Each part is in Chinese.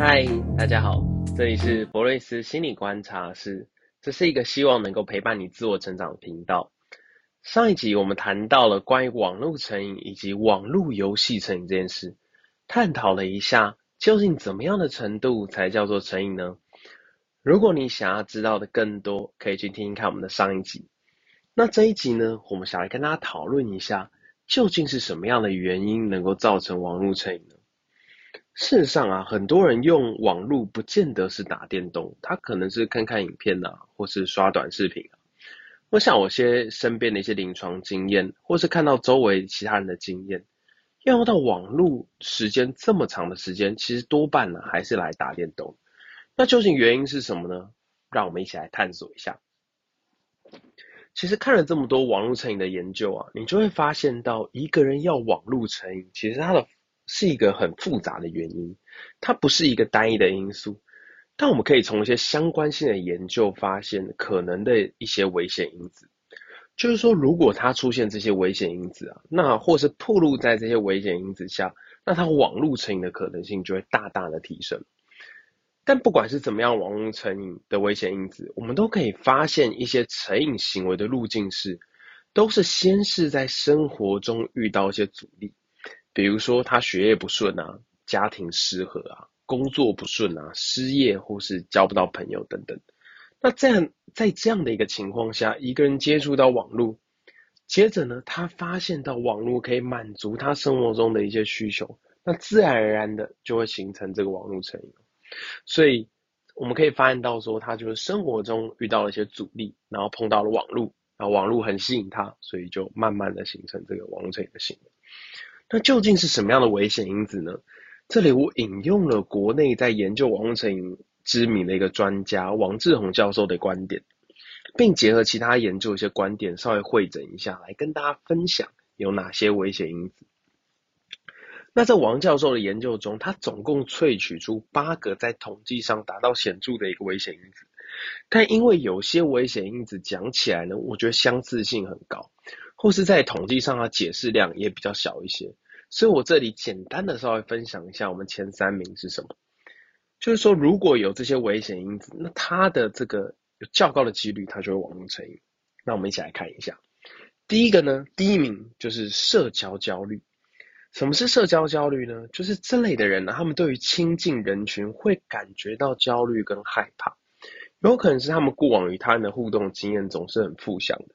嗨，大家好，这里是博瑞斯心理观察室，这是一个希望能够陪伴你自我成长的频道。上一集我们谈到了关于网络成瘾以及网络游戏成瘾这件事，探讨了一下究竟怎么样的程度才叫做成瘾呢？如果你想要知道的更多，可以去听听看我们的上一集。那这一集呢，我们想来跟大家讨论一下，究竟是什么样的原因能够造成网络成瘾呢？事实上啊，很多人用网络不见得是打电动，他可能是看看影片啊，或是刷短视频啊。我想我些身边的一些临床经验，或是看到周围其他人的经验，要用到网络时间这么长的时间，其实多半呢还是来打电动。那究竟原因是什么呢？让我们一起来探索一下。其实看了这么多网络成瘾的研究啊，你就会发现到一个人要网络成瘾，其实他的是一个很复杂的原因，它不是一个单一的因素。但我们可以从一些相关性的研究发现可能的一些危险因子，就是说，如果它出现这些危险因子啊，那或是暴露在这些危险因子下，那它网络成瘾的可能性就会大大的提升。但不管是怎么样，网络成瘾的危险因子，我们都可以发现一些成瘾行为的路径是，都是先是在生活中遇到一些阻力，比如说他学业不顺啊，家庭失和啊。工作不顺啊，失业或是交不到朋友等等。那这样，在这样的一个情况下，一个人接触到网络，接着呢，他发现到网络可以满足他生活中的一些需求，那自然而然的就会形成这个网络成瘾。所以我们可以发现到说，他就是生活中遇到了一些阻力，然后碰到了网络，然后网络很吸引他，所以就慢慢的形成这个网络成瘾的行为。那究竟是什么样的危险因子呢？这里我引用了国内在研究网络成瘾知名的一个专家王志宏教授的观点，并结合其他研究一些观点，稍微会诊一下，来跟大家分享有哪些危险因子。那在王教授的研究中，他总共萃取出八个在统计上达到显著的一个危险因子，但因为有些危险因子讲起来呢，我觉得相似性很高，或是在统计上它解释量也比较小一些。所以我这里简单的稍微分享一下，我们前三名是什么？就是说，如果有这些危险因子，那它的这个有较高的几率，它就会网络成瘾。那我们一起来看一下。第一个呢，第一名就是社交焦虑。什么是社交焦虑呢？就是这类的人呢，他们对于亲近人群会感觉到焦虑跟害怕，有可能是他们过往与他人的互动经验总是很负向的。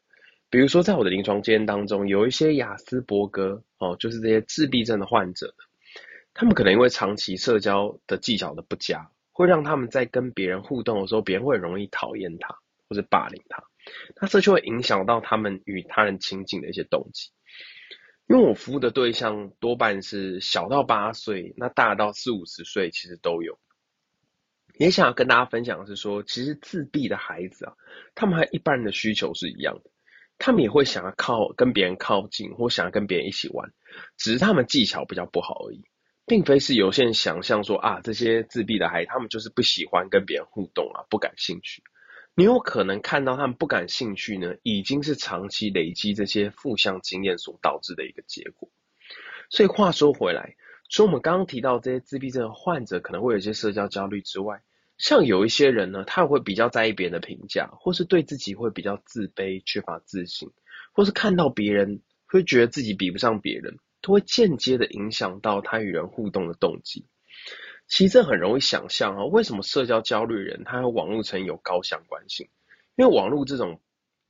比如说，在我的临床经验当中，有一些亚斯伯格哦，就是这些自闭症的患者，他们可能因为长期社交的技巧的不佳，会让他们在跟别人互动的时候，别人会容易讨厌他或者霸凌他，那这就会影响到他们与他人亲近的一些动机。因为我服务的对象多半是小到八岁，那大到四五十岁，其实都有。也想要跟大家分享的是说，其实自闭的孩子啊，他们和一般人的需求是一样的。他们也会想要靠跟别人靠近，或想要跟别人一起玩，只是他们技巧比较不好而已，并非是有些人想象说啊，这些自闭的孩子他们就是不喜欢跟别人互动啊，不感兴趣。你有可能看到他们不感兴趣呢，已经是长期累积这些负向经验所导致的一个结果。所以话说回来，除了我们刚刚提到这些自闭症患者可能会有一些社交焦虑之外，像有一些人呢，他会比较在意别人的评价，或是对自己会比较自卑、缺乏自信，或是看到别人会觉得自己比不上别人，都会间接的影响到他与人互动的动机。其实这很容易想象啊，为什么社交焦虑人他和网络成有高相关性？因为网络这种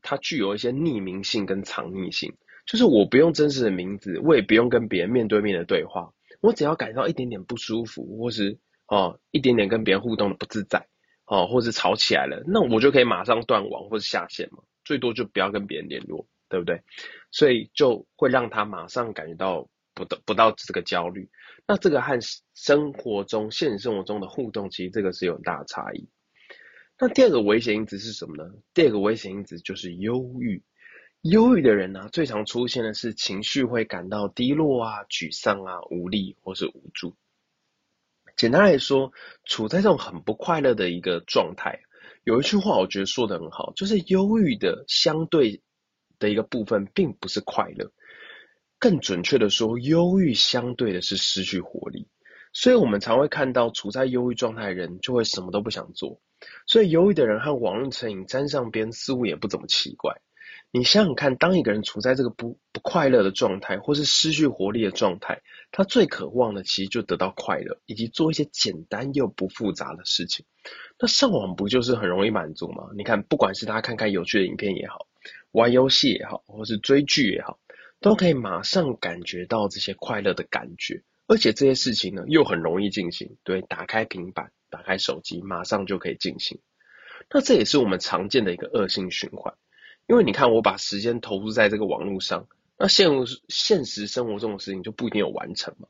它具有一些匿名性跟藏匿性，就是我不用真实的名字，我也不用跟别人面对面的对话，我只要感到一点点不舒服，或是。哦，一点点跟别人互动的不自在，哦，或是吵起来了，那我就可以马上断网或是下线嘛，最多就不要跟别人联络，对不对？所以就会让他马上感觉到不到不到这个焦虑。那这个和生活中现实生活中的互动，其实这个是有很大的差异。那第二个危险因子是什么呢？第二个危险因子就是忧郁。忧郁的人呢、最常出现的是情绪会感到低落啊、沮丧啊、无力或是无助。简单来说，处在这种很不快乐的一个状态，有一句话我觉得说的很好，就是忧郁的相对的一个部分并不是快乐，更准确的说，忧郁相对的是失去活力。所以我们常会看到处在忧郁状态的人就会什么都不想做。所以忧郁的人和网络成瘾沾上边，似乎也不怎么奇怪。你想想看，当一个人处在这个不不快乐的状态，或是失去活力的状态，他最渴望的其实就得到快乐，以及做一些简单又不复杂的事情。那上网不就是很容易满足吗？你看，不管是他看看有趣的影片也好，玩游戏也好，或是追剧也好，都可以马上感觉到这些快乐的感觉，而且这些事情呢，又很容易进行。对，打开平板，打开手机，马上就可以进行。那这也是我们常见的一个恶性循环。因为你看，我把时间投入在这个网络上，那现现实生活中的事情就不一定有完成嘛。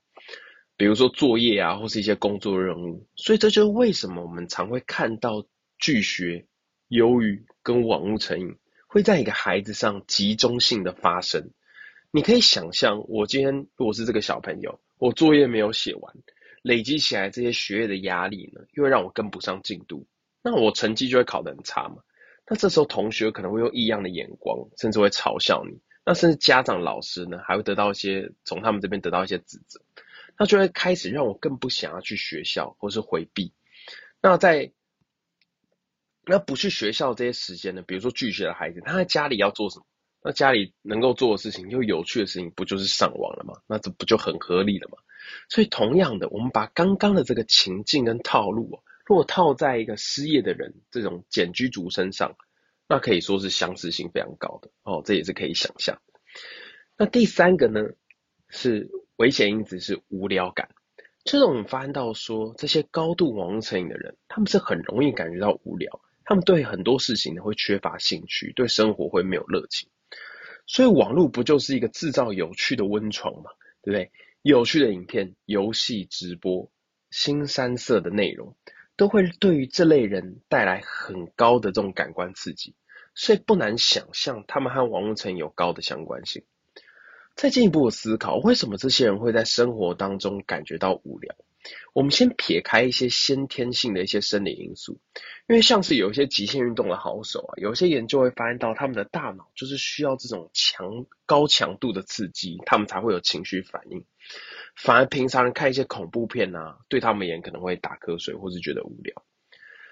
比如说作业啊，或是一些工作任务。所以这就是为什么我们常会看到拒学、忧郁跟网络成瘾会在一个孩子上集中性的发生。你可以想象，我今天如果是这个小朋友，我作业没有写完，累积起来这些学业的压力呢，又会让我跟不上进度，那我成绩就会考得很差嘛。那这时候同学可能会用异样的眼光，甚至会嘲笑你。那甚至家长、老师呢，还会得到一些从他们这边得到一些指责。那就会开始让我更不想要去学校，或是回避。那在那不去学校这些时间呢，比如说拒绝的孩子，他在家里要做什么？那家里能够做的事情，又有趣的事情，不就是上网了吗？那这不就很合理了吗？所以同样的，我们把刚刚的这个情境跟套路啊。如果套在一个失业的人这种茧居族身上，那可以说是相似性非常高的哦，这也是可以想象。那第三个呢，是危险因子是无聊感。就是我们发现到说，这些高度网络成瘾的人，他们是很容易感觉到无聊，他们对很多事情呢会缺乏兴趣，对生活会没有热情。所以网络不就是一个制造有趣的温床嘛，对不对？有趣的影片、游戏、直播、新三色的内容。都会对于这类人带来很高的这种感官刺激，所以不难想象他们和网络成有高的相关性。再进一步思考，为什么这些人会在生活当中感觉到无聊？我们先撇开一些先天性的一些生理因素，因为像是有一些极限运动的好手啊，有些研究会发现到他们的大脑就是需要这种强高强度的刺激，他们才会有情绪反应。反而平常人看一些恐怖片啊，对他们而言可能会打瞌睡，或是觉得无聊。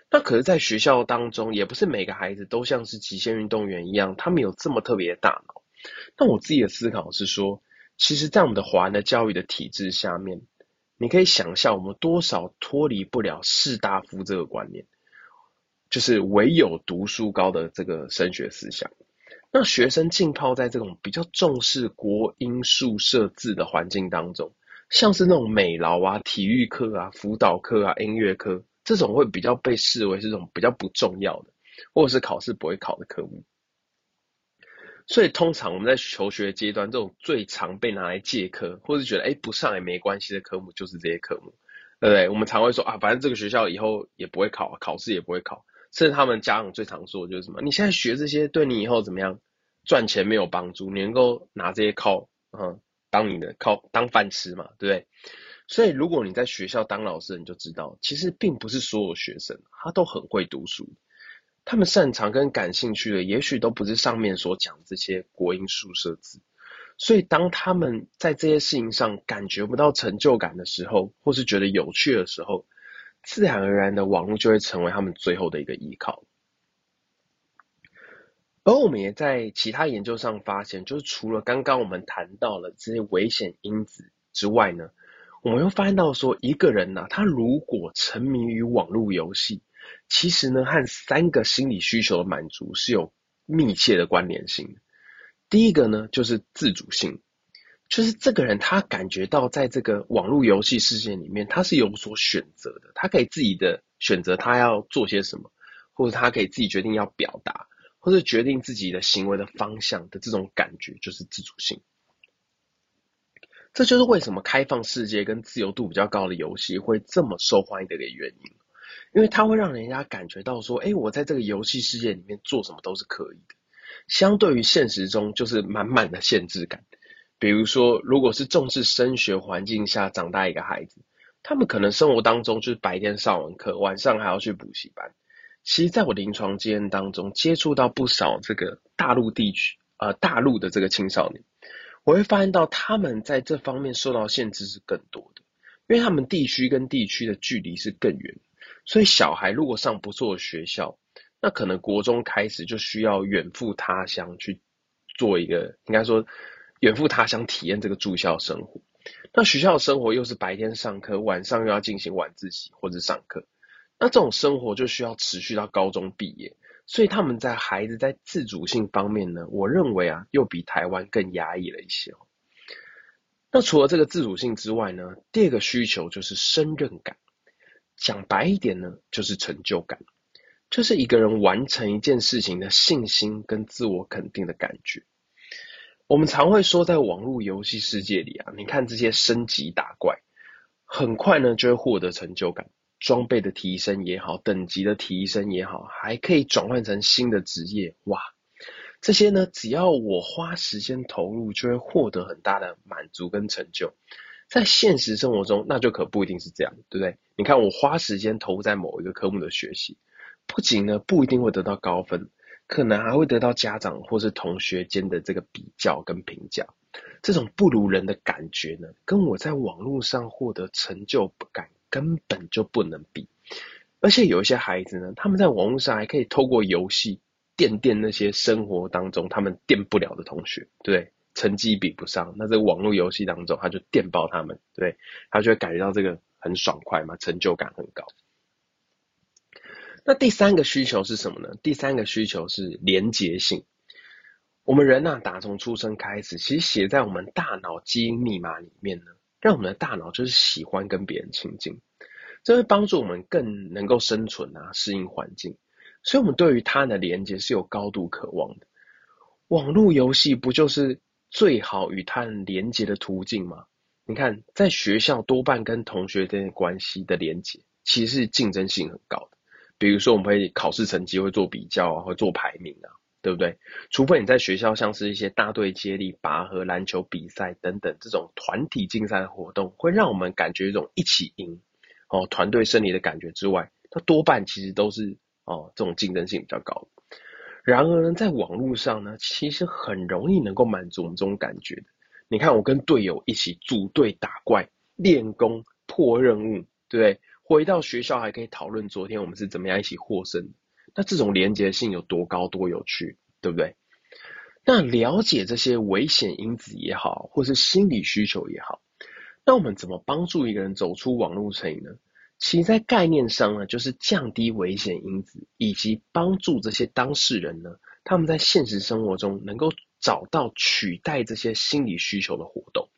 那可是，在学校当中，也不是每个孩子都像是极限运动员一样，他们有这么特别的大脑。那我自己的思考是说，其实，在我们的华人的教育的体制下面，你可以想象，我们多少脱离不了士大夫这个观念，就是唯有读书高的这个升学思想。那学生浸泡在这种比较重视国音数社自的环境当中。像是那种美劳啊、体育课啊、辅导课啊、音乐课，这种会比较被视为是这种比较不重要的，或者是考试不会考的科目。所以通常我们在求学阶段，这种最常被拿来借课，或是觉得哎不上也没关系的科目，就是这些科目，对不对？我们常会说啊，反正这个学校以后也不会考，考试也不会考。甚至他们家长最常说的就是什么？你现在学这些对你以后怎么样赚钱没有帮助，你能够拿这些考，嗯。当你的靠当饭吃嘛，对不对？所以如果你在学校当老师，你就知道，其实并不是所有学生他都很会读书，他们擅长跟感兴趣的，也许都不是上面所讲这些国英数社字。所以当他们在这些事情上感觉不到成就感的时候，或是觉得有趣的时候，自然而然的网络就会成为他们最后的一个依靠。而我们也在其他研究上发现，就是除了刚刚我们谈到了这些危险因子之外呢，我们又发现到说，一个人呢、啊，他如果沉迷于网络游戏，其实呢，和三个心理需求的满足是有密切的关联性。第一个呢，就是自主性，就是这个人他感觉到在这个网络游戏世界里面，他是有所选择的，他可以自己的选择他要做些什么，或者他可以自己决定要表达。或者决定自己的行为的方向的这种感觉，就是自主性。这就是为什么开放世界跟自由度比较高的游戏会这么受欢迎的一个原因，因为它会让人家感觉到说，哎，我在这个游戏世界里面做什么都是可以的。相对于现实中，就是满满的限制感。比如说，如果是重视升学环境下长大一个孩子，他们可能生活当中就是白天上完课，晚上还要去补习班。其实，在我临床经验当中，接触到不少这个大陆地区，呃，大陆的这个青少年，我会发现到他们在这方面受到限制是更多的。因为他们地区跟地区的距离是更远，所以小孩如果上不错的学校，那可能国中开始就需要远赴他乡去做一个，应该说远赴他乡体验这个住校生活。那学校生活又是白天上课，晚上又要进行晚自习或者上课，那这种生活就需要持续到高中毕业，所以他们在孩子在自主性方面呢，我认为啊，又比台湾更压抑了一些。那除了这个自主性之外呢，第二个需求就是胜任感，讲白一点呢，就是成就感，就是一个人完成一件事情的信心跟自我肯定的感觉。我们常会说，在网络游戏世界里啊，你看这些升级打怪，很快呢就会获得成就感，装备的提升也好，等级的提升也好，还可以转换成新的职业，哇，这些呢，只要我花时间投入，就会获得很大的满足跟成就。在现实生活中，那就可不一定是这样，对不对？你看，我花时间投入在某一个科目的学习，不仅呢不一定会得到高分。可能还会得到家长或是同学间的这个比较跟评价，这种不如人的感觉呢，跟我在网络上获得成就感根本就不能比。而且有一些孩子呢，他们在网络上还可以透过游戏电电那些生活当中他们电不了的同学，对，成绩比不上，那这个网络游戏当中他就电爆他们，对，他就会感觉到这个很爽快嘛，成就感很高。那第三个需求是什么呢？第三个需求是连结性。我们人呐、啊，打从出生开始，其实写在我们大脑基因密码里面呢，让我们的大脑就是喜欢跟别人亲近，这会帮助我们更能够生存啊，适应环境。所以，我们对于他的连接是有高度渴望的。网络游戏不就是最好与他人连结的途径吗？你看，在学校多半跟同学之间关系的连结，其实是竞争性很高。比如说，我们会考试成绩会做比较啊，会做排名啊，对不对？除非你在学校像是一些大队接力、拔河、篮球比赛等等这种团体竞赛活动，会让我们感觉一种一起赢哦，团队胜利的感觉之外，它多半其实都是哦这种竞争性比较高。然而呢，在网络上呢，其实很容易能够满足我们这种感觉的。你看，我跟队友一起组队打怪、练功、破任务，对不对？回到学校还可以讨论昨天我们是怎么样一起获胜，那这种连结性有多高多有趣，对不对？那了解这些危险因子也好，或是心理需求也好，那我们怎么帮助一个人走出网络成瘾呢？其实在概念上呢，就是降低危险因子，以及帮助这些当事人呢，他们在现实生活中能够找到取代这些心理需求的活动。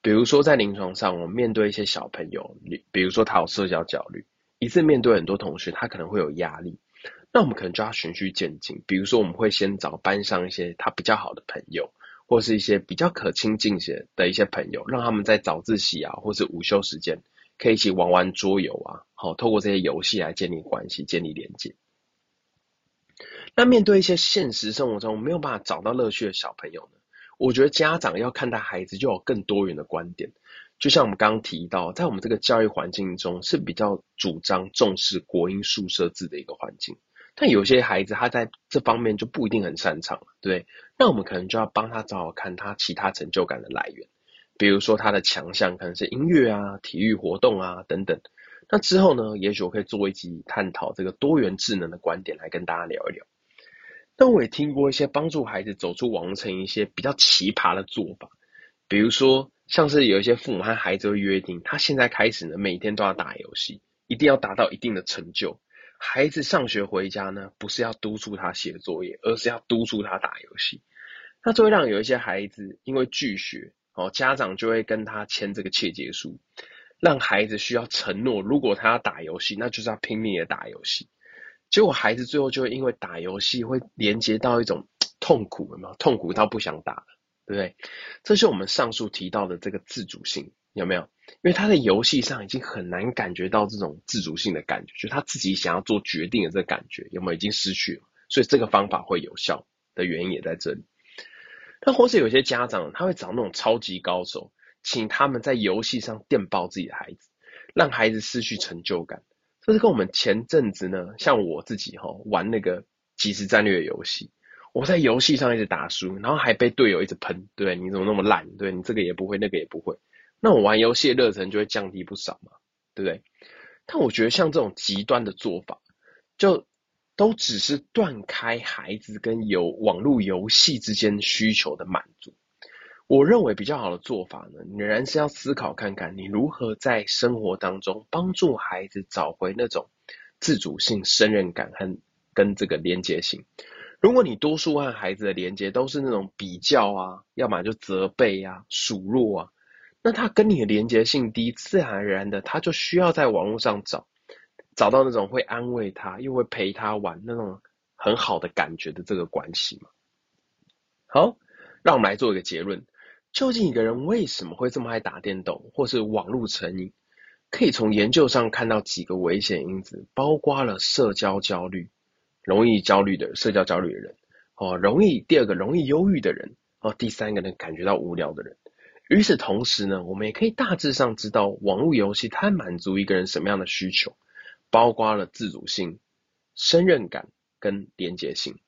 比如说，在临床上，我们面对一些小朋友，你比如说他有社交焦虑，一次面对很多同学，他可能会有压力。那我们可能就要循序渐进，比如说我们会先找班上一些他比较好的朋友，或是一些比较可亲近些的一些朋友，让他们在早自习啊，或是午休时间，可以一起玩玩桌游啊，好，透过这些游戏来建立关系、建立连接。那面对一些现实生活中没有办法找到乐趣的小朋友呢？我觉得家长要看待孩子，就有更多元的观点。就像我们刚刚提到，在我们这个教育环境中是比较主张重视国音数社自的一个环境，但有些孩子他在这方面就不一定很擅长，对。那我们可能就要帮他找找看他其他成就感的来源，比如说他的强项可能是音乐啊、体育活动啊等等。那之后呢，也许我可以做一集探讨这个多元智能的观点来跟大家聊一聊。但我也听过一些帮助孩子走出网络成瘾一些比较奇葩的做法，比如说像是有一些父母和孩子会约定，他现在开始呢，每天都要打游戏，一定要达到一定的成就。孩子上学回家呢，不是要督促他写作业，而是要督促他打游戏。那就会让有一些孩子因为拒学，哦，家长就会跟他签这个切结书，让孩子需要承诺，如果他要打游戏，那就是要拼命的打游戏。结果孩子最后就会因为打游戏会连接到一种痛苦，有没有？痛苦到不想打了，对不对？这是我们上述提到的这个自主性，有没有？因为他在游戏上已经很难感觉到这种自主性的感觉，就是他自己想要做决定的这个感觉，有没有？已经失去了，所以这个方法会有效的原因也在这里。但或是有些家长他会找那种超级高手，请他们在游戏上电爆自己的孩子，让孩子失去成就感。这是跟我们前阵子呢，像我自己哈、哦、玩那个即时战略游戏，我在游戏上一直打输，然后还被队友一直喷，对，你怎么那么烂？对，你这个也不会，那个也不会，那我玩游戏的热忱就会降低不少嘛，对不对？但我觉得像这种极端的做法，就都只是断开孩子跟游网络游戏之间需求的满足。我认为比较好的做法呢，仍然是要思考看看，你如何在生活当中帮助孩子找回那种自主性、胜任感和跟这个连结性。如果你多数和孩子的连接都是那种比较啊，要么就责备啊、数落啊，那他跟你的连接性低，自然而然的他就需要在网络上找找到那种会安慰他又会陪他玩那种很好的感觉的这个关系嘛。好，让我们来做一个结论。究竟一个人为什么会这么爱打电动，或是网络成瘾？可以从研究上看到几个危险因子，包括了社交焦虑，容易焦虑的社交焦虑的人，哦，容易第二个容易忧郁的人，哦，第三个呢感觉到无聊的人。与此同时呢，我们也可以大致上知道网络游戏它满足一个人什么样的需求，包括了自主性、胜任感跟连结性。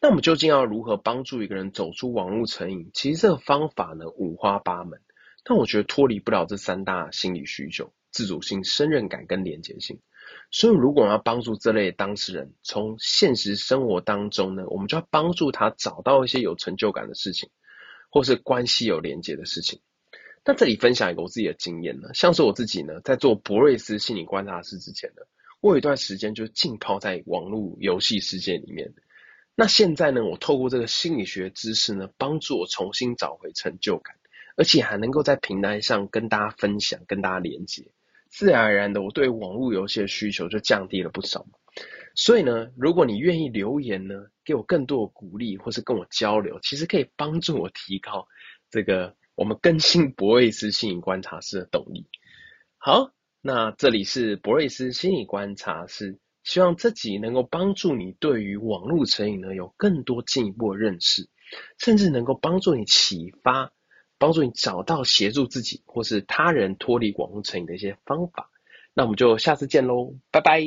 那我们究竟要如何帮助一个人走出网络成瘾？其实这个方法呢五花八门，但我觉得脱离不了这三大心理需求：自主性、胜任感跟连结性。所以，如果我们要帮助这类当事人从现实生活当中呢，我们就要帮助他找到一些有成就感的事情，或是关系有连结的事情。那这里分享一个我自己的经验呢，像是我自己呢，在做博瑞斯心理观察师之前呢，我有一段时间就浸泡在网络游戏世界里面。那现在呢，我透过这个心理学知识呢，帮助我重新找回成就感，而且还能够在平台上跟大家分享、跟大家连接，自然而然的，我对网络游戏的需求就降低了不少。所以呢，如果你愿意留言呢，给我更多的鼓励，或是跟我交流，其实可以帮助我提高这个我们更新博瑞斯心理观察室的动力。好，那这里是博瑞斯心理观察室。希望这集能够帮助你对于网络成瘾呢，有更多进一步的认识，甚至能够帮助你启发，帮助你找到协助自己或是他人脱离网络成瘾的一些方法。那我们就下次见喽，拜拜。